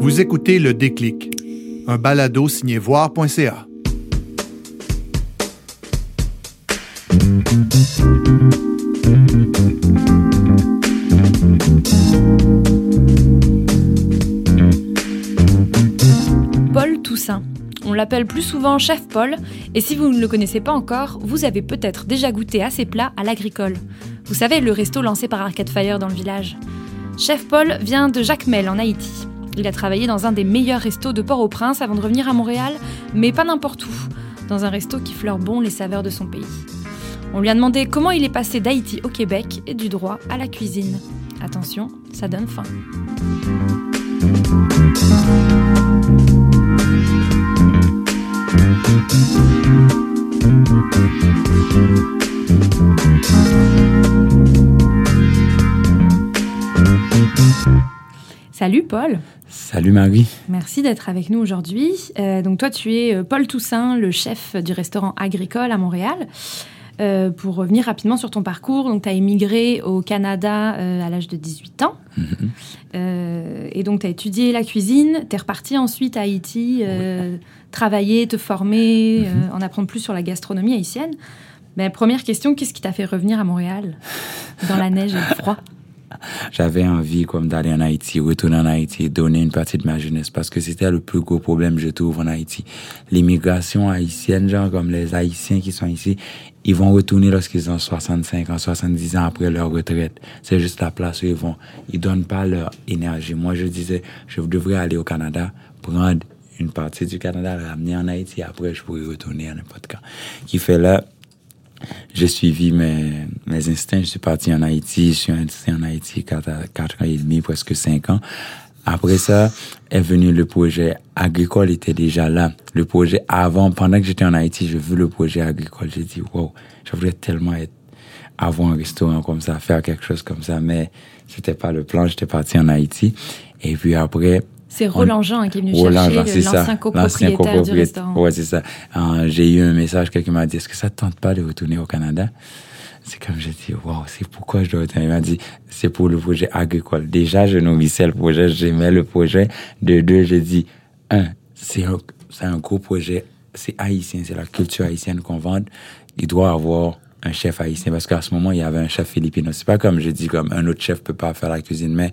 Vous écoutez Le Déclic, un balado signé voir.ca. Paul Toussaint. On l'appelle plus souvent Chef Paul, et si vous ne le connaissez pas encore, vous avez peut-être déjà goûté à ses plats à l'agricole. Vous savez, le resto lancé par Arcade Fire dans le village. Chef Paul vient de Jacmel en Haïti. Il a travaillé dans un des meilleurs restos de Port-au-Prince avant de revenir à Montréal, mais pas n'importe où, dans un resto qui fleure bon les saveurs de son pays. On lui a demandé comment il est passé d'Haïti au Québec et du droit à la cuisine. Attention, ça donne faim. Salut Paul. Salut Marie. Merci d'être avec nous aujourd'hui. Euh, donc toi, tu es euh, Paul Toussaint, le chef du restaurant agricole à Montréal. Euh, pour revenir rapidement sur ton parcours, donc tu as émigré au Canada à l'âge de 18 ans. Mhm. et donc tu as étudié la cuisine, tu es reparti ensuite à Haïti, travailler, te former, Mhm. en apprendre plus sur la gastronomie haïtienne. Mais première question, qu'est-ce qui t'a fait revenir à Montréal dans la neige et le froid? J'avais envie comme d'aller en Haïti, retourner en Haïti, donner une partie de ma jeunesse parce que c'était le plus gros problème je trouve en Haïti. L'immigration haïtienne, genre comme les Haïtiens qui sont ici, ils vont retourner lorsqu'ils ont 65 ans, 70 ans après leur retraite. C'est juste la place où ils vont. Ils donnent pas leur énergie. Moi, je disais, je devrais aller au Canada, prendre une partie du Canada, ramener en Haïti, après je pourrais retourner à n'importe quand. Qui fait là, j'ai suivi mes, mes instincts. Je suis parti en Haïti. Je suis resté en Haïti 4, quatre ans et demi, presque 5 ans. Après ça, est venu le projet agricole était déjà là. Le projet avant, pendant que j'étais en Haïti, j'ai vu le projet agricole. J'ai dit, wow, je voudrais tellement être, avoir un restaurant comme ça, faire quelque chose comme ça. Mais c'était pas le plan. J'étais parti en Haïti. Et puis après, C'est Roland Jean qui est venu Roland chercher l'ancien copropriétaire du restaurant. Ouais, c'est ça. Euh, j'ai eu un message, quelqu'un m'a dit, est-ce que ça te tente pas de retourner au Canada? C'est comme j'ai dit, wow, c'est pourquoi je dois retourner? Il m'a dit, c'est pour le projet agricole. Déjà, je nourrissais le projet, j'aimais le projet. De deux, j'ai dit, un, c'est un, c'est un gros projet, c'est haïtien, c'est la culture haïtienne qu'on vend. Il doit avoir un chef haïtien parce qu'à ce moment, il y avait un chef philippin. C'est pas comme je dis, comme un autre chef peut pas faire la cuisine, mais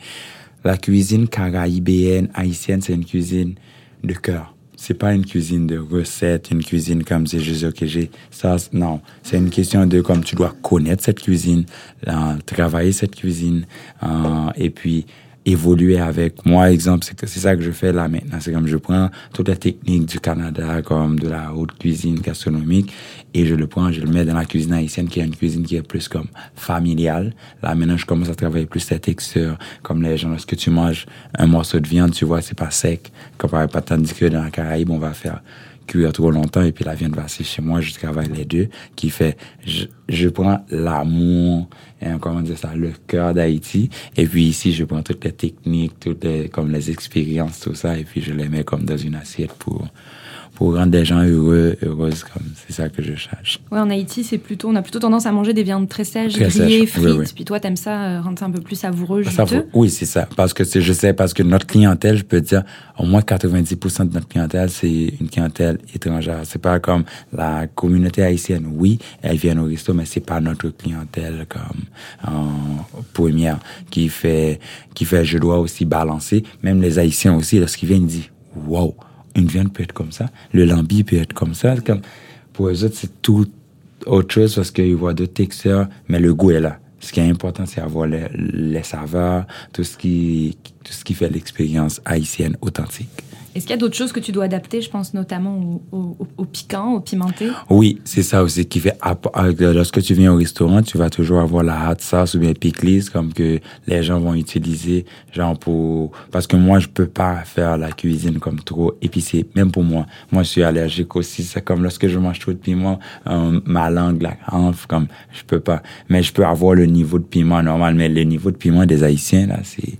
la cuisine caraïbéenne, haïtienne, c'est une cuisine de cœur. C'est pas une cuisine de recettes, une cuisine comme c'est juste ok j'ai ça. Non, c'est une question de comme tu dois connaître cette cuisine, travailler cette cuisine euh, et puis évoluer avec. Moi, exemple, c'est que c'est ça que je fais là maintenant. C'est comme je prends toute la technique du Canada, comme de la haute cuisine gastronomique, et je le prends, je le mets dans la cuisine haïtienne, qui est une cuisine qui est plus comme familiale. Là, maintenant, je commence à travailler plus cette texture, comme les gens, lorsque tu manges un morceau de viande, tu vois, c'est pas sec, comparé pas tandis que dans la Caraïbe, on va faire cuire trop longtemps et puis la viande va sécher. Moi, je travaille les deux, qui fait, je, je prends l'amour, hein, comment dire ça, le cœur d'Haïti, et puis ici, je prends toutes les techniques, toutes les, comme les expériences, tout ça, et puis je les mets comme dans une assiette pour, pour rendre les gens heureux, heureuses, comme c'est ça que je cherche. Ouais, en Haïti, c'est plutôt, on a plutôt tendance à manger des viandes très sèches, Très grillées, frites. oui, oui. Puis toi, t'aimes ça, euh, rendre ça un peu plus savoureux, Ça juteux? oui, c'est ça. Parce que je sais, parce que notre clientèle, je peux dire, au moins 90% de notre clientèle, c'est une clientèle étrangère. C'est pas comme la communauté haïtienne. Oui, elle vient au resto, mais c'est pas notre clientèle comme en première qui fait, qui fait, je dois aussi balancer. Même les Haïtiens aussi, lorsqu'ils viennent, ils disent, wow, une viande peut être comme ça, le lambi peut être comme ça. Comme, pour eux autres, c'est tout autre chose parce qu'ils voient d'autres textures, mais le goût est là. Ce qui est important, c'est avoir les, les saveurs, tout ce qui, tout ce qui fait l'expérience haïtienne authentique. Est-ce qu'il y a d'autres choses que tu dois adapter, je pense notamment au, au- au piquant, au pimenté? Oui, c'est ça aussi qui fait. euh, Lorsque tu viens au restaurant, tu vas toujours avoir la hot sauce ou bien pickles comme que les gens vont utiliser, genre pour. Parce que moi, je peux pas faire la cuisine comme trop épicée, même pour moi. Moi, je suis allergique aussi. C'est comme lorsque je mange trop de piment, euh, ma langue, la hanf, comme je peux pas. Mais je peux avoir le niveau de piment normal, mais le niveau de piment des Haïtiens là, c'est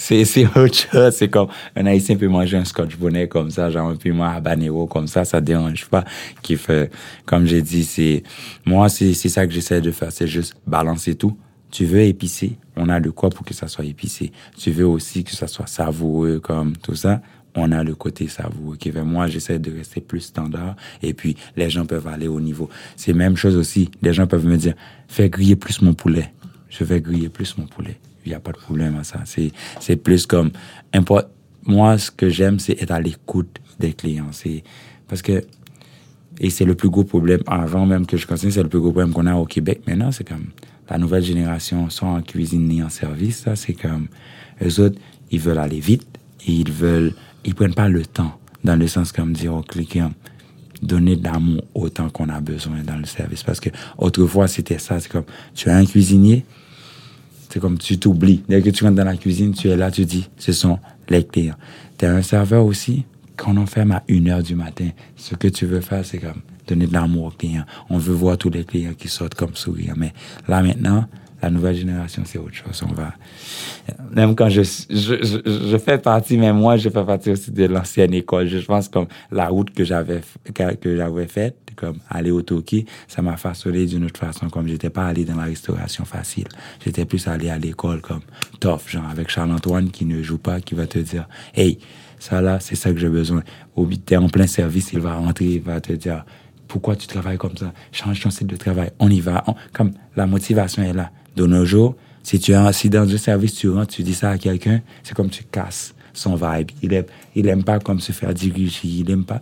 c'est c'est autre chose. C'est comme un Haïtien peut manger un scotch bonnet comme ça, genre un piment habanero comme ça, ça dérange pas. Qui fait, comme j'ai dit, c'est moi c'est c'est ça que j'essaie de faire, c'est juste balancer tout, tu veux épicé, on a de quoi pour que ça soit épicé. Tu veux aussi que ça soit savoureux, comme tout ça, on a le côté savoureux. Qui fait, moi, j'essaie de rester plus standard, et puis les gens peuvent aller au niveau. C'est même chose aussi. Les gens peuvent me dire, fais griller plus mon poulet. Je vais griller plus mon poulet. Il n'y a pas de problème à ça. C'est, plus comme, moi, ce que j'aime, c'est être à l'écoute des clients. Parce que, et c'est le plus gros problème, avant même que je continue, c'est le plus gros problème qu'on a au Québec maintenant, c'est comme, la nouvelle génération, soit en cuisine ni en service, c'est comme, eux autres, ils veulent aller vite, et ils veulent, ils prennent pas le temps, dans le sens comme dire au client, donner de l'amour autant qu'on a besoin dans le service. Parce que autrefois, c'était ça, c'est comme, tu as un cuisinier, c'est comme tu t'oublies. Dès que tu rentres dans la cuisine, tu es là, tu dis, ce sont les clients. Tu as un serveur aussi, quand on ferme à 1 heure du matin, ce que tu veux faire, c'est comme donner de l'amour aux clients. On veut voir tous les clients qui sortent comme sourire. Mais là, maintenant, la nouvelle génération, c'est autre chose. On va, même quand je, je, je, fais partie, même moi, je fais partie aussi de l'ancienne école. Je pense comme la route que j'avais, que j'avais faite, comme aller au Toki, ça m'a façonné d'une autre façon, comme j'étais pas allé dans la restauration facile. J'étais plus allé à l'école comme tough, genre avec Charles-Antoine qui ne joue pas, qui va te dire, hey, ça là, c'est ça que j'ai besoin. Au t'es en plein service, il va rentrer, il va te dire, pourquoi tu travailles comme ça? Change ton site de travail. On y va. comme la motivation est là. De nos jours, si tu es si dans un service, tu rentres, tu dis ça à quelqu'un, c'est comme tu casses son vibe. Il aime, il aime pas comme se faire diriger. Il aime pas.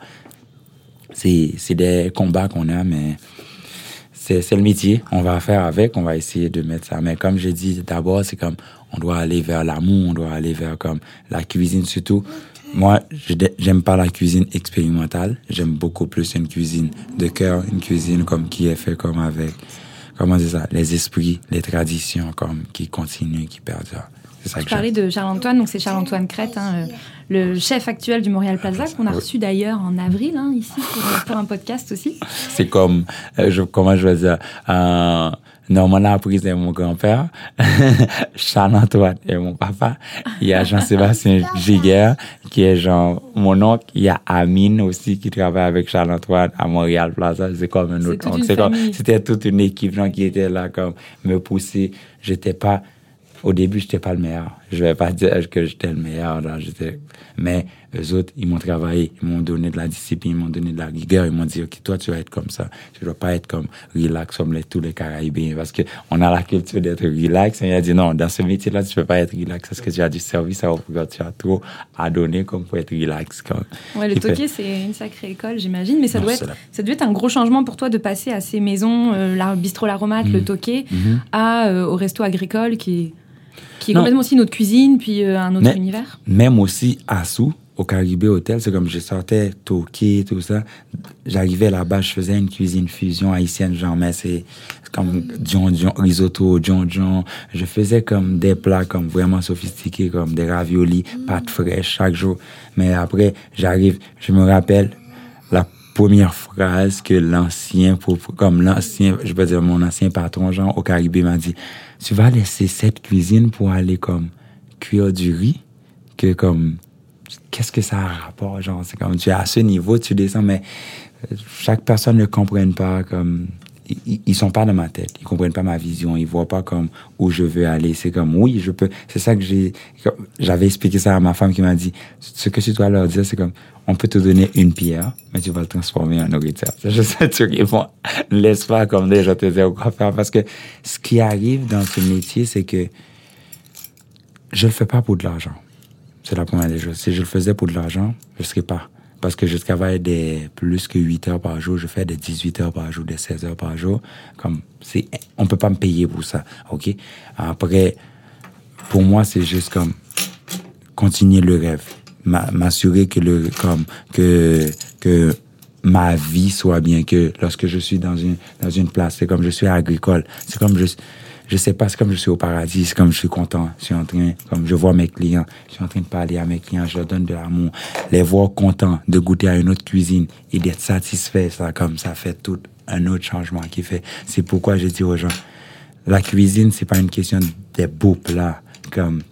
C'est, des combats qu'on a, mais c'est, c'est le métier. On va faire avec, on va essayer de mettre ça. Mais comme j'ai dit d'abord, c'est comme, on doit aller vers l'amour, on doit aller vers comme la cuisine surtout. Moi, j'aime pas la cuisine expérimentale. J'aime beaucoup plus une cuisine de cœur, une cuisine comme qui est fait comme avec comment dire ça, les esprits, les traditions comme qui continuent, qui perdurent. C'est ça tu parlais de Charles-Antoine, donc c'est Charles-Antoine Crête, hein, euh, le chef actuel du Montréal Plaza, qu'on a reçu d'ailleurs en avril, hein, ici, pour, un podcast aussi. C'est comme, euh, je, comment je vais dire, euh, Normand Laprise est mon grand-père, Charles-Antoine est mon papa, il y a Jean-Sébastien Giguère, qui est genre mon oncle, il y a Amine aussi qui travaille avec Charles-Antoine à Montréal Plaza, c'est comme un autre oncle. C'était toute une équipe gens, qui était là comme me pousser. J'étais pas au début, j'étais pas le meilleur. Je vais pas dire que j'étais le meilleur. Là, j'étais... Mais eux autres, ils m'ont travaillé, ils m'ont donné de la discipline, ils m'ont donné de la rigueur, ils m'ont dit, OK, toi, tu vas être comme ça. Tu dois pas être comme relax comme les, tous les Caraïbes. Parce que on a la culture d'être relax. Et il a dit, non, dans ce métier-là, tu peux pas être relax parce que tu as du service à offrir, tu as trop à donner comme pour être relax. Comme. Ouais, le Toqué, c'est une sacrée école, j'imagine. Mais ça, doit être, ça doit être un gros changement pour toi de passer à ces maisons, euh, la bistrot l'aromate, le mhm. Toqué, mhm. à, euh, au resto agricole qui qui est complètement aussi notre cuisine, puis euh, un autre univers. Même aussi à Sou, au Caribé Hotel, c'est comme je sortais Toki, tout ça. J'arrivais là-bas, je faisais une cuisine fusion haïtienne, genre, mais c'est comme John John, risotto, John John. Je faisais comme des plats comme vraiment sophistiqués, comme des raviolis, pâtes fraîches chaque jour. Mais après, j'arrive, je me rappelle la première phrase que l'ancien, comme l'ancien, je peux dire mon ancien patron, genre, au Caribé m'a dit, tu vas laisser cette cuisine pour aller comme cuire du riz, que comme, qu'est-ce que ça a rapport, genre, c'est comme, tu es à ce niveau, tu descends, mais euh, chaque personne ne comprenne pas comme, ils, sont pas dans ma tête, ils comprennent pas ma vision, ils voient pas comme où je veux aller. C'est comme oui, je peux. C'est ça que j'ai. J'avais expliqué ça à ma femme qui m'a dit ce que tu dois leur dire, c'est comme on peut te donner une pierre, mais tu vas le transformer en nourriture. Je sais tu réponds. Laisse pas comme déjà te dire quoi faire parce que ce qui arrive dans ce métier, c'est que je le fais pas pour de l'argent. C'est la première des choses. Si je le faisais pour de l'argent, je serais pas parce que je travaille des plus que 8 heures par jour, je fais des 18 heures par jour, des 16 heures par jour. Comme, c'est, on peut pas me payer pour ça, ok? Après, pour moi, c'est juste comme continuer le rêve, m'assurer que le, comme, que, que ma vie soit bien, que lorsque je suis dans une, dans une place, c'est comme je suis agricole, c'est comme je, je sais pas, c'est comme je suis au paradis, c'est comme je suis content, je suis en train, comme je vois mes clients, je suis en train de parler à mes clients, je leur donne de l'amour, les voir contents de goûter à une autre cuisine et d'être satisfait, ça, comme ça fait tout un autre changement qui fait. C'est pourquoi je dis aux gens, la cuisine, c'est pas une question des beaux plats, comme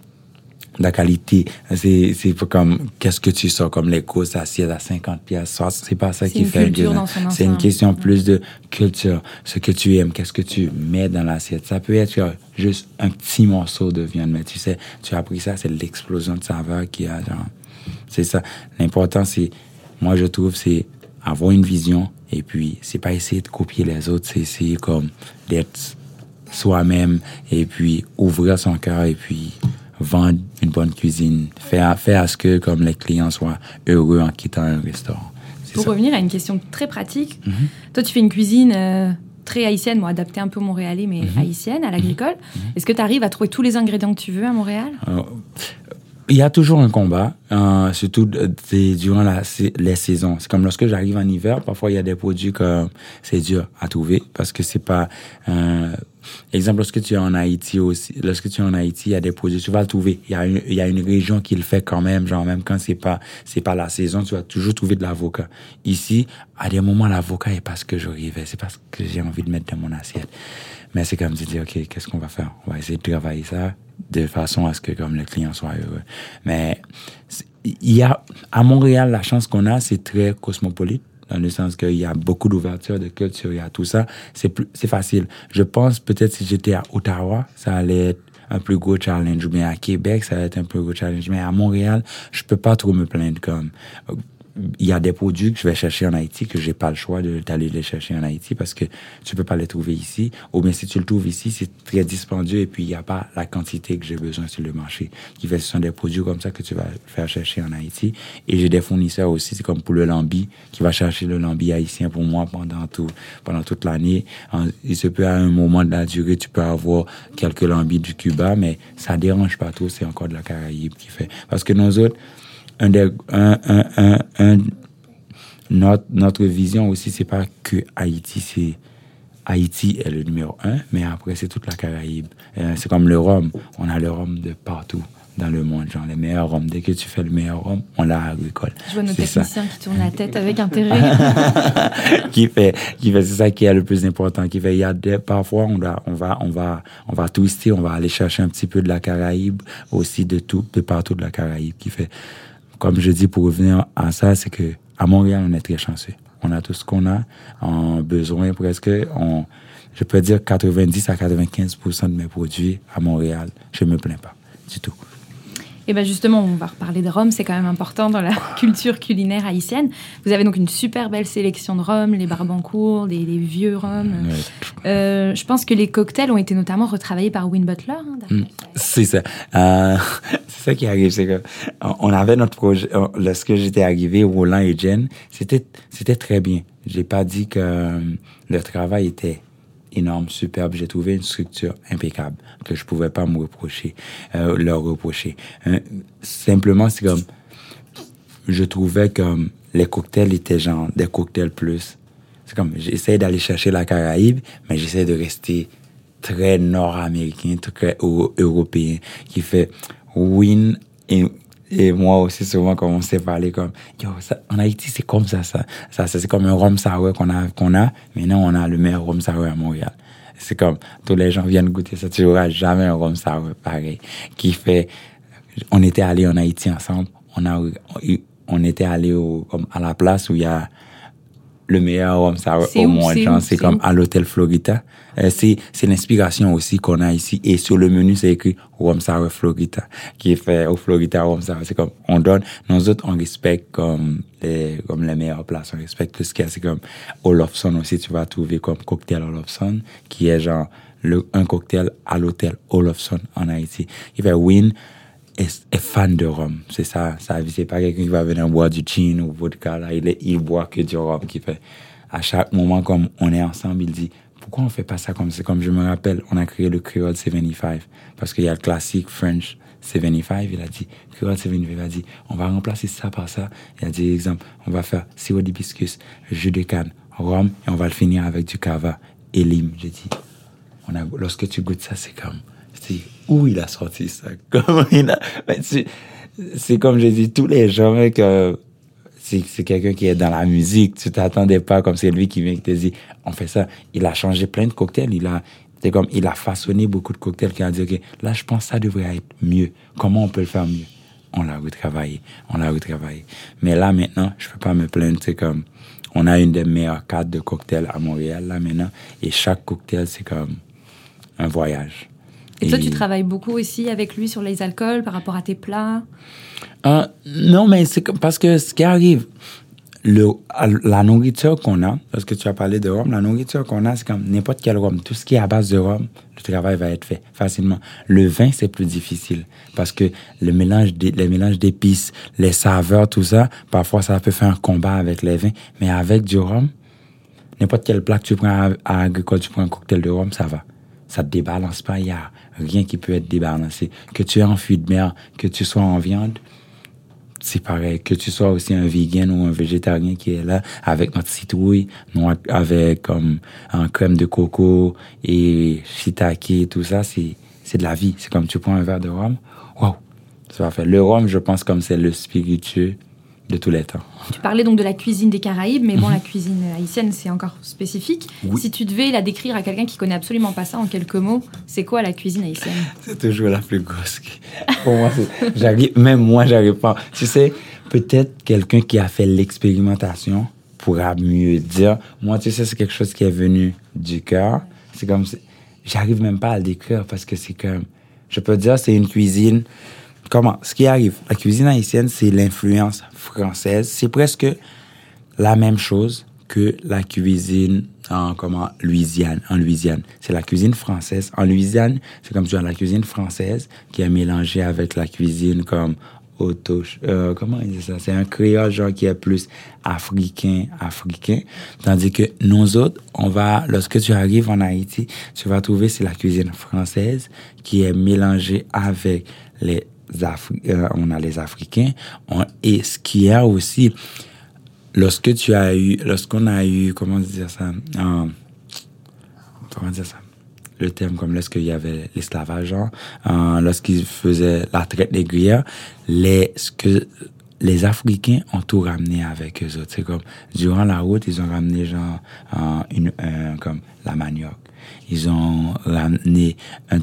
la qualité. C'est, c'est pas comme, qu'est-ce que tu sors comme les grosses assiettes à 50 pièces. C'est pas ça qui fait bien. C'est une question plus de culture. Ce que tu aimes, qu'est-ce que tu mets dans l'assiette. Ça peut être juste un petit morceau de viande, mais tu sais, tu as appris ça, c'est l'explosion de saveur qu'il y a. C'est ça. L'important, c'est, moi, je trouve, c'est avoir une vision et puis, c'est pas essayer de copier les autres, c'est essayer comme d'être soi-même et puis ouvrir son cœur et puis vendre une bonne cuisine. Faire, faire à ce que comme les clients soient heureux en quittant un restaurant. Pour ça. revenir à une question très pratique, Mhm. toi tu fais une cuisine euh, très haïtienne, moi adaptée un peu montréalais, mais Mhm. haïtienne, à l'agricole. Est-ce que tu arrives à trouver tous les ingrédients que tu veux à Montréal? Euh, Il y a toujours un combat, euh, surtout euh, durant la, les saisons. C'est comme lorsque j'arrive en hiver, parfois il y a des produits que c'est dur à trouver parce que c'est pas. Euh, exemple, lorsque tu es en Haïti aussi, lorsque tu es en Haïti, il y a des produits, tu vas le trouver. Il y a une, il y a une région qui le fait quand même, genre même quand c'est pas, c'est pas la saison, tu vas toujours trouver de l'avocat. Ici, à des moments, l'avocat est pas ce que je rêvais, c'est pas ce que j'ai envie de mettre dans mon assiette. Mais c'est comme de dire, OK, qu'est-ce qu'on va faire? On va essayer de travailler ça de façon à ce que comme le client soit heureux. Mais il y a, à Montréal, la chance qu'on a, c'est très cosmopolite dans le sens qu'il y a beaucoup d'ouverture de culture, il y a tout ça. C'est plus, c'est facile. Je pense peut-être si j'étais à Ottawa, ça allait être un plus gros challenge. Ou bien à Québec, ça va être un plus gros challenge. Mais à Montréal, je peux pas trop me plaindre comme, il y a des produits que je vais chercher en Haïti que j'ai pas le choix d'aller les chercher en Haïti parce que tu peux pas les trouver ici. Ou bien si tu le trouves ici, c'est très dispendieux et puis il y a pas la quantité que j'ai besoin sur le marché. Qui fait, ce sont des produits comme ça que tu vas faire chercher en Haïti. Et j'ai des fournisseurs aussi, c'est comme pour le lambi, qui va chercher le lambi haïtien pour moi pendant tout, pendant toute l'année. Il se peut à un moment de la durée, tu peux avoir quelques lambis du Cuba, mais ça dérange pas trop, c'est encore de la Caraïbe qui fait. Parce que nous autres, un des, un, un, un, un- notre, notre vision aussi, c'est pas que Haïti, c'est Haïti est le numéro un, mais après, c'est toute la Caraïbe. Euh, c'est comme le rhum. On a le rhum de partout dans le monde, genre les meilleurs rhums. Dès que tu fais le meilleur rhum, on l'a agricole. Je vois nos C'est ça. techniciens qui tournent la tête avec intérêt. qui fait, qui fait, c'est ça qui est le plus important. Qui fait, il y a des, parfois, on doit, on va, on va, on va twister, on va aller chercher un petit peu de la Caraïbe, aussi de tout, de partout de la Caraïbe. Qui fait, comme je dis, pour revenir à ça, c'est que à Montréal, on est très chanceux. On a tout ce qu'on a, en besoin presque. On, je peux dire 90 à 95% de mes produits à Montréal. Je me plains pas du tout. Et bien justement, on va reparler de rhum, c'est quand même important dans la culture culinaire haïtienne. Vous avez donc une super belle sélection de rhum, les barbancourt, des, des vieux. Ouais. Euh, je pense que les cocktails ont été notamment retravaillés par Win Butler. hein, d'après- C'est ça. Euh, c'est ça qui arrive, c'est que on on avait notre projet. Lorsque j'étais arrivé, Roland et Jen, c'était c'était très bien. J'ai pas dit que euh, le travail était énorme, superbe. J'ai trouvé une structure impeccable que je pouvais pas me reprocher, euh, leur reprocher. Euh, simplement, c'est comme je trouvais que les cocktails étaient genre des cocktails plus. C'est comme, j'essaie d'aller chercher la Caraïbe, mais j'essaie de rester très nord-américain, très eu- européen, qui fait win et, et moi aussi souvent comme on s'est parlé comme yo ça, en Haïti c'est comme ça ça ça, c'est comme un rhum sour qu'on a qu'on a. Maintenant on a le meilleur rhum sour à Montréal. C'est comme tous les gens viennent goûter ça. Tu n'auras jamais un rhum sour pareil qui fait on était allé en Haïti ensemble. On a on était allé au, comme à la place où il y a le meilleur sour C'est au monde c'est comme à l'hôtel Florida. Euh, c'est c'est l'inspiration aussi qu'on a ici. Et sur le menu c'est écrit rhum sour Florida qui est fait au Florida rhum sour c'est comme on donne nous autres on respecte comme les comme les meilleures places. On respecte tout ce qu'il y a. C'est comme Olofsson aussi tu vas trouver comme cocktail Olofsson qui est genre le, un cocktail à l'hôtel Olofsson en Haïti. Il fait win est, est fan de rhum. C'est ça, ça c'est pas quelqu'un qui va venir boire du gin ou vodka, là. Il, est, il boit que du rhum qui fait. À chaque moment, comme on est ensemble, il dit, pourquoi on fait pas ça comme ça? Comme je me rappelle, on a créé le Creole 75 parce qu'il y a le classique French 75. Il a dit, Creole 75, il a dit, on va remplacer ça par ça. Il a dit, exemple, on va faire sirop d'hibiscus, jus de canne, rhum, et on va le finir avec du cava et lime. J'ai dit, on a, lorsque tu goûtes ça, c'est comme, où il a sorti ça? Ben, c'est comme j'ai dit, tous les gens que c'est, c'est quelqu'un qui est dans la musique, tu t'attendais pas comme c'est lui qui vient qui te dit, on fait ça. Il a changé plein de cocktails, il a, C'est comme, il a façonné beaucoup de cocktails qui a dit, OK, là, je pense que ça devrait être mieux. Comment on peut le faire mieux? On l'a retravaillé. On l'a retravaillé. Mais là, maintenant, je peux pas me plaindre. C'est comme, on a une des meilleures cartes de cocktails à Montréal, là, maintenant. Et chaque cocktail, c'est comme un voyage. Et, toi, tu travailles beaucoup aussi avec lui sur les alcools par rapport à tes plats? Euh, non, mais c'est parce que ce qui arrive, le, la nourriture qu'on a, parce que tu as parlé de rhum, la nourriture qu'on a, c'est comme n'importe quel rhum. Tout ce qui est à base de rhum, le travail va être fait facilement. Le vin, c'est plus difficile parce que le mélange, des- le mélange d'épices, les saveurs, tout ça, parfois ça peut faire un combat avec les vins. Mais avec du rhum, n'importe quel plat que tu prends à, à agricole, tu prends un cocktail de rhum, ça va. Ça te débalance pas, il y a rien qui peut être débalancé. Que tu es en fruits de mer, que tu sois en viande, c'est pareil. Que tu sois aussi un vegan ou un végétarien qui est là avec notre citrouille, avec comme un crème de coco et shiitake tout ça, c'est, c'est de la vie. C'est comme tu prends un verre de rhum, waouh, ça va faire. Le rhum, je pense comme c'est le spiritueux de tous les temps. Tu parlais donc de la cuisine des Caraïbes, mais bon, la cuisine haïtienne, c'est encore spécifique. Mhm. Oui. Si tu devais la décrire à quelqu'un qui connaît absolument pas ça en quelques mots, c'est quoi la cuisine haïtienne? C'est toujours la plus grosse. Pour moi, j'arrive, même moi, j'arrive pas. Tu sais, peut-être quelqu'un qui a fait l'expérimentation pourra mieux dire. Moi, tu sais, c'est quelque chose qui est venu du cœur. C'est comme, si- j'arrive même pas à le décrire parce que c'est comme, je peux dire, c'est une cuisine. Comment? Ce qui arrive, la cuisine haïtienne, c'est l'influence française. C'est presque la même chose que la cuisine en comment Louisiane en Louisiane c'est la cuisine française en Louisiane c'est comme tu as la cuisine française qui est mélangée avec la cuisine comme auto euh, comment on dit ça? C'est un créole genre qui est plus africain africain tandis que nous autres on va lorsque tu arrives en Haïti tu vas trouver c'est la cuisine française qui est mélangée avec les Euh, on a les Africains et ce qui est aussi lorsque tu as eu, lorsqu'on a eu, comment dire ça, euh, comment dire ça, le terme comme lorsqu'il y avait l'esclavage, genre, euh, lorsqu'ils faisaient la traite négrière, les, ce que les Africains ont tout ramené avec eux autres. C'est comme, durant la route, ils ont ramené genre, une, un- comme la manioc. Ils ont ramené un,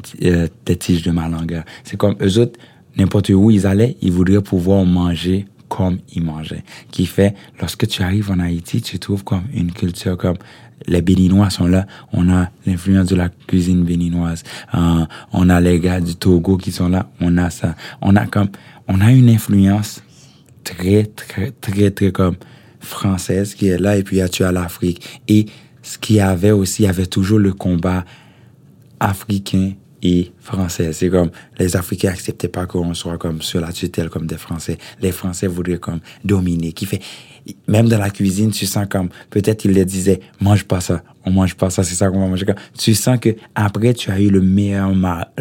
des tiges de malanga. C'est comme, eux autres, n'importe où ils allaient, ils voudraient pouvoir manger comme ils mangeaient. Qui fait, lorsque tu arrives en Haïti, tu trouves comme une culture comme les Béninois sont là, on a l'influence de la cuisine béninoise, Euh, on a les gars du Togo qui sont là, on a ça, on a comme, on a une influence très, très, très, très comme française qui est là, et puis tu as l'Afrique. Et ce qu'il y avait aussi, il y avait toujours le combat africain et français. C'est comme les Africains acceptaient pas qu'on soit comme sur la tutelle comme des Français. Les Français voudraient comme dominer. Qui fait même dans la cuisine, tu sens comme peut-être ils le disaient mange pas ça, on mange pas ça, c'est ça qu'on va manger. Tu sens que après tu as eu le meilleur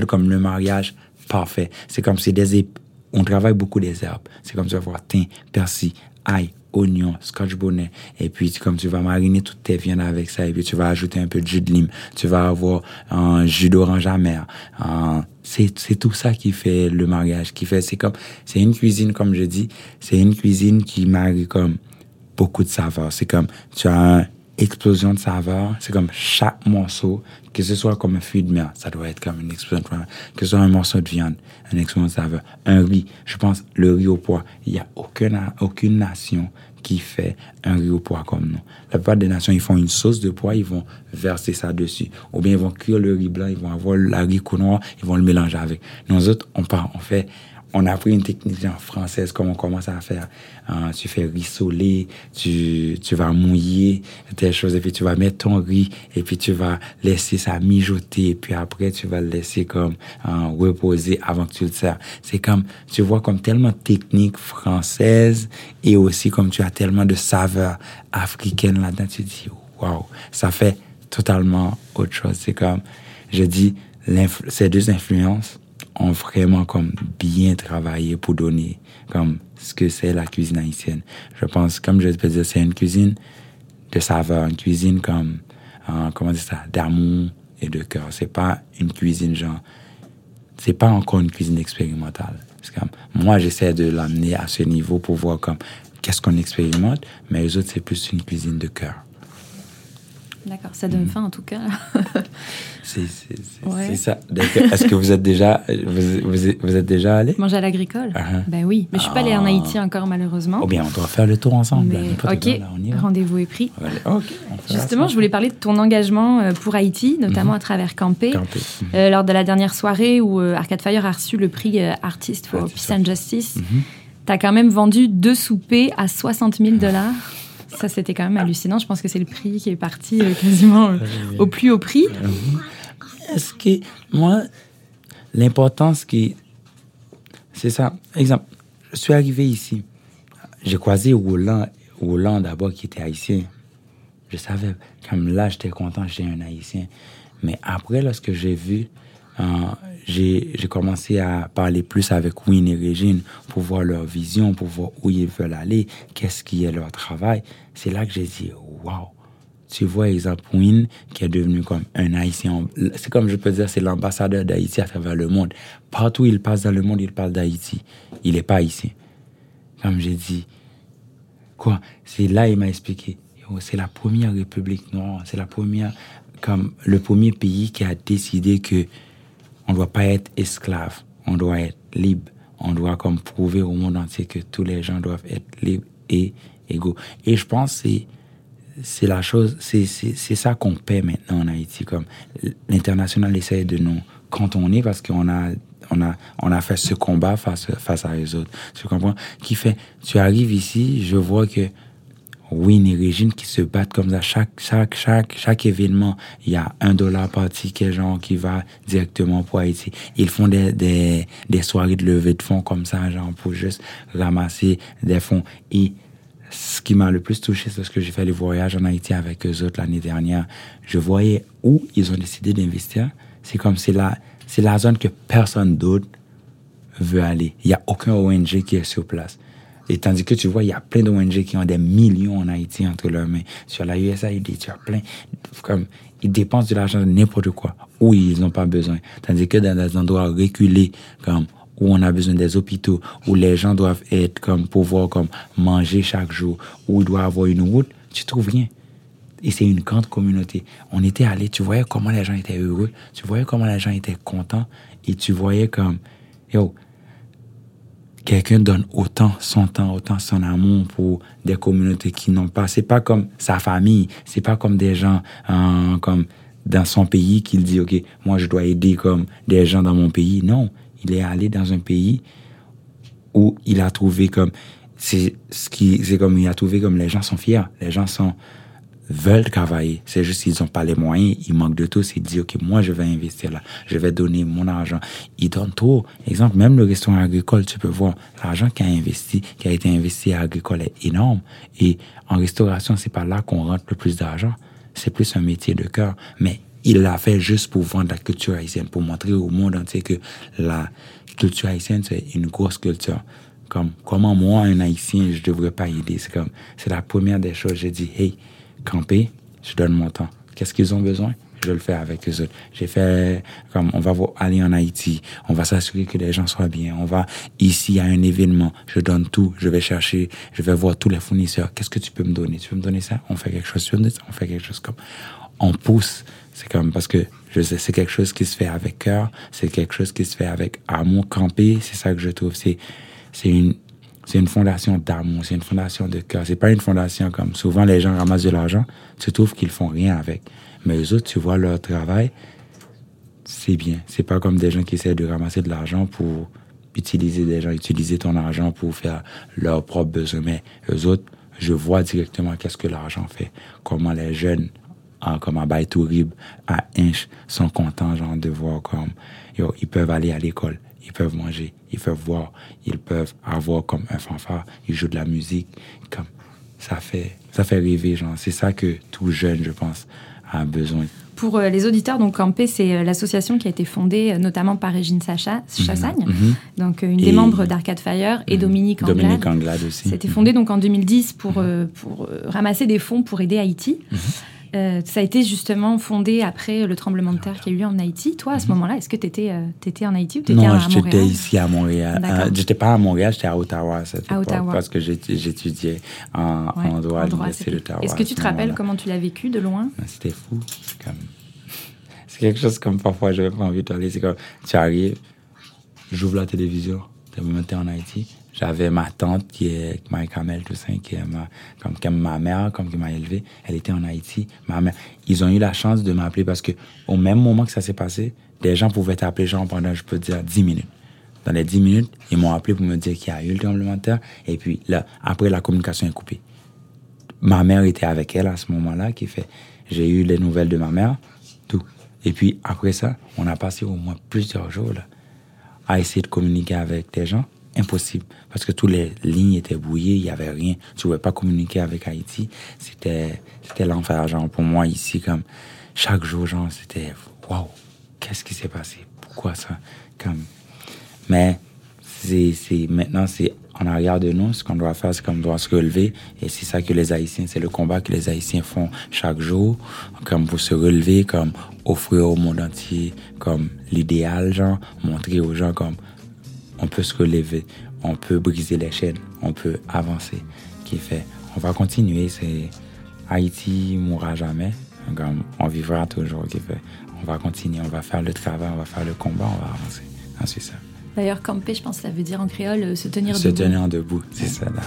comme le mariage parfait. C'est comme c'est des on travaille beaucoup des herbes. C'est comme tu vas voir thym, persil, ail, oignon, scotch bonnet. Et puis, comme tu vas mariner toutes tes viandes avec ça, et puis tu vas ajouter un peu de jus de lime. Tu vas avoir un jus d'orange amer. Un- c'est, tout ça qui fait le mariage, qui fait, c'est comme, c'est une cuisine, comme je dis, c'est une cuisine qui marie comme beaucoup de saveurs. C'est comme, tu as une explosion de saveurs. C'est comme chaque morceau, que ce soit comme un fruit de mer, ça doit être comme une explosion de saveurs. Que ce soit un morceau de viande, une explosion de saveurs. Un riz, je pense, le riz au pois. Il n'y a aucune, aucune nation qui fait un riz au pois comme nous. La plupart des nations, ils font une sauce de pois, ils vont verser ça dessus. Ou bien ils vont cuire le riz blanc, ils vont avoir le haricot noir, ils vont le mélanger avec. Nous autres, on part, on fait on a appris une technique genre française, comme on commence à faire. Euh, tu fais rissoler, tu, tu vas mouiller telle chose, et puis tu vas mettre ton riz, et puis tu vas laisser ça mijoter, et puis après tu vas le laisser comme euh, reposer avant que tu le sers. C'est comme, tu vois comme tellement de techniques françaises, et aussi comme tu as tellement de saveurs africaines là-dedans, tu dis, waouh, ça fait totalement autre chose. C'est comme, je dis, ces deux influences, ont vraiment comme bien travaillé pour donner comme ce que c'est la cuisine haïtienne. Je pense, comme je peux dire, c'est une cuisine de saveur, une cuisine comme, euh, comment dire ça, d'amour et de cœur. C'est pas une cuisine genre, c'est pas encore une cuisine expérimentale. Comme, moi, j'essaie de l'amener à ce niveau pour voir comme, qu'est-ce qu'on expérimente, mais les autres, c'est plus une cuisine de cœur. D'accord, ça donne faim en tout cas. C'est Ouais. ça. Est-ce que vous êtes déjà, vous, vous vous êtes déjà allé? Manger à l'agricole? Ah, Ben oui, mais je suis pas allée en Ah. Haïti encore malheureusement. Ou bien on doit faire le tour ensemble. mais ok, rendez-vous est pris. On va aller- Ok. on fera Justement, je voulais parler de ton engagement euh, pour Haïti, notamment Mhm. à travers Campé. Mhm. Euh, lors de la dernière soirée où euh, Arcade Fire a reçu le prix Artist for Peace and Justice, Mhm. t'as quand même vendu deux soupers à 60 000 dollars. Ça, c'était quand même hallucinant. Je pense que c'est le prix qui est parti euh, quasiment euh, au plus haut prix. Est-ce que moi, l'importance qui. C'est ça. Exemple, je suis arrivé ici. J'ai croisé Roland, Roland d'abord qui était haïtien. Je savais, comme là, j'étais content, j'étais un haïtien. Mais après, lorsque j'ai vu, euh, j'ai commencé à parler plus avec Win et Régine pour voir leur vision, pour voir où ils veulent aller, qu'est-ce qui est leur travail. C'est là que j'ai dit, waouh, tu vois, exemple, Win, qui est devenu comme un Haïtien. C'est comme je peux dire, c'est l'ambassadeur d'Haïti à travers le monde. Partout où il passe dans le monde, il parle d'Haïti. Il n'est pas haïtien. Comme j'ai dit, quoi, c'est là il m'a expliqué. C'est la première république noire, c'est la première, comme le premier pays qui a décidé que on ne doit pas être esclave, on doit être libre, on doit comme prouver au monde entier que tous les gens doivent être libres et égaux. Et je pense que c'est la chose, c'est ça qu'on paie maintenant en Haïti. Comme l'international essaie de nous cantonner parce qu'on a on a on a fait ce combat face face à eux autres. Tu comprends? Qui fait tu arrives ici, je vois que Win et Régine qui se battent comme ça. Chaque, chaque, chaque, chaque événement, il y a un dollar par ticket, genre, qui va directement pour Haïti. Ils font des, des, des soirées de levée de fonds comme ça, genre, pour juste ramasser des fonds. Et ce qui m'a le plus touché, c'est lorsque j'ai fait les voyages en Haïti avec eux autres l'année dernière. Je voyais où ils ont décidé d'investir. C'est comme c'est la, c'est la zone que personne d'autre veut aller. Il n'y a aucun ONG qui est sur place. Et tandis que tu vois, il y a plein d'ONG qui ont des millions en Haïti entre leurs mains. Sur la USAID, tu as plein. Comme, ils dépensent de l'argent n'importe quoi, où ils n'ont pas besoin. Tandis que dans des endroits reculés, comme, où on a besoin des hôpitaux, où les gens doivent être, comme, pouvoir, comme, manger chaque jour, où il doit avoir une route, tu trouves rien. Et c'est une grande communauté. On était allé, tu voyais comment les gens étaient heureux, tu voyais comment les gens étaient contents, et tu voyais comme, yo, quelqu'un donne autant son temps, autant son amour pour des communautés qui n'ont pas. C'est pas comme sa famille, c'est pas comme des gens euh, comme dans son pays qu'il dit ok, moi je dois aider comme des gens dans mon pays. Non, il est allé dans un pays où il a trouvé comme c'est ce qui c'est comme il a trouvé comme les gens sont fiers, les gens sont veulent travailler. C'est juste qu'ils n'ont pas les moyens, ils manquent de tout. C'est dire, OK, moi, je vais investir là. Je vais donner mon argent. Ils donnent trop. Exemple, même le restaurant agricole, tu peux voir, l'argent qui a investi, qui a été investi à agricole est énorme. Et en restauration, c'est pas là qu'on rentre le plus d'argent. C'est plus un métier de cœur. Mais il l'a fait juste pour vendre la culture haïtienne, pour montrer au monde entier que la culture haïtienne, c'est une grosse culture. Comme, comment moi, un haïtien, je devrais pas aider? C'est comme, c'est la première des choses. J'ai dit, hey, camper, je donne mon temps. Qu'est-ce qu'ils ont besoin? Je le fais avec eux autres. J'ai fait comme on va aller en Haïti, on va s'assurer que les gens soient bien. On va ici à un événement, je donne tout, je vais chercher, je vais voir tous les fournisseurs. Qu'est-ce que tu peux me donner? Tu peux me donner ça? On fait quelque chose. Tu me donner ça? On fait quelque chose comme on pousse. C'est comme parce que je sais, c'est quelque chose qui se fait avec cœur, c'est quelque chose qui se fait avec amour campé. C'est ça que je trouve. C'est c'est une c'est une fondation d'amour, c'est une fondation de cœur. C'est pas une fondation comme souvent les gens ramassent de l'argent, tu trouves qu'ils font rien avec. Mais eux autres, tu vois leur travail, c'est bien. C'est pas comme des gens qui essaient de ramasser de l'argent pour utiliser des gens, utiliser ton argent pour faire leurs propres besoins. Mais eux autres, je vois directement qu'est-ce que l'argent fait. Comment les jeunes, comme à Baïtourib, à Inch, sont contents, genre, de voir comme, yo, ils peuvent aller à l'école, ils peuvent manger, ils peuvent voir, ils peuvent avoir comme un fanfare, ils jouent de la musique, comme, ça fait, ça fait rêver, genre. C'est ça que tout jeune, je pense, a besoin. Pour euh, les auditeurs, donc Campé, c'est euh, l'association qui a été fondée euh, notamment par Régine Sacha, Chassagne, Mhm. donc une Et- des membres d'Arcade Fire, et Mhm. Dominique Anglade. Dominique Anglade aussi. C'était fondé donc en 2010 pour, euh, pour ramasser des fonds pour aider Haïti. Euh, ça a été justement fondé après le tremblement de terre qu'il y a eu en Haïti. Toi, à ce Mhm. moment-là, est-ce que tu étais, en Haïti ou tu étais Non, à j'étais Montréal? ici à Montréal. Euh, j'étais pas à Montréal, j'étais à Ottawa à cette À époque, Ottawa. parce que j'étu- j'étudiais en, Ouais, en droit à l'Université d'Ottawa. Est-ce que tu te rappelles comment tu l'as vécu de loin? Mais C'était fou. C'est comme... Quelque chose comme parfois, j'avais pas envie de parler. C'est comme, tu arrives, j'ouvre la télévision, t'es monté en Haïti. J'avais ma tante qui est Marie Kamel Toussaint, qui est ma, comme, comme ma mère, comme qui m'a élevé. Elle était en Haïti. Ma mère, ils ont eu la chance de m'appeler parce que au même moment que ça s'est passé, des gens pouvaient t'appeler genre pendant, je peux dire, 10 minutes. Dans les 10 minutes, ils m'ont appelé pour me dire qu'il y a eu le tremblement de terre. Et puis là, après, la communication est coupée ma mère était avec elle à ce moment-là, qui fait, j'ai eu les nouvelles de ma mère, tout. Et puis après ça, on a passé au moins plusieurs jours là, à essayer de communiquer avec des gens. Impossible, parce que toutes les lignes étaient brouillées, il n'y avait rien. Tu pouvais pas communiquer avec Haïti. C'était, c'était l'enfer, genre, pour moi ici, comme, chaque jour, genre, c'était, waouh, qu'est-ce qui s'est passé? Pourquoi ça? Comme, mais c'est, c'est, maintenant, c'est en arrière de nous. Ce qu'on doit faire, c'est qu'on doit se relever. Et c'est ça que les Haïtiens, c'est le combat que les Haïtiens font chaque jour, comme pour se relever, comme offrir au monde entier, comme l'idéal, genre, montrer aux gens comme on peut se relever, on peut briser les chaînes, on peut avancer. Qui fait, on va continuer. C'est Haïti mourra jamais. On vivra toujours. Qui fait, on va continuer, on va faire le travail, on va faire le combat, on va avancer. Ça. D'ailleurs, camper, je pense, ça veut dire en créole euh, se tenir debout. Se tenir debout, c'est ça. Là.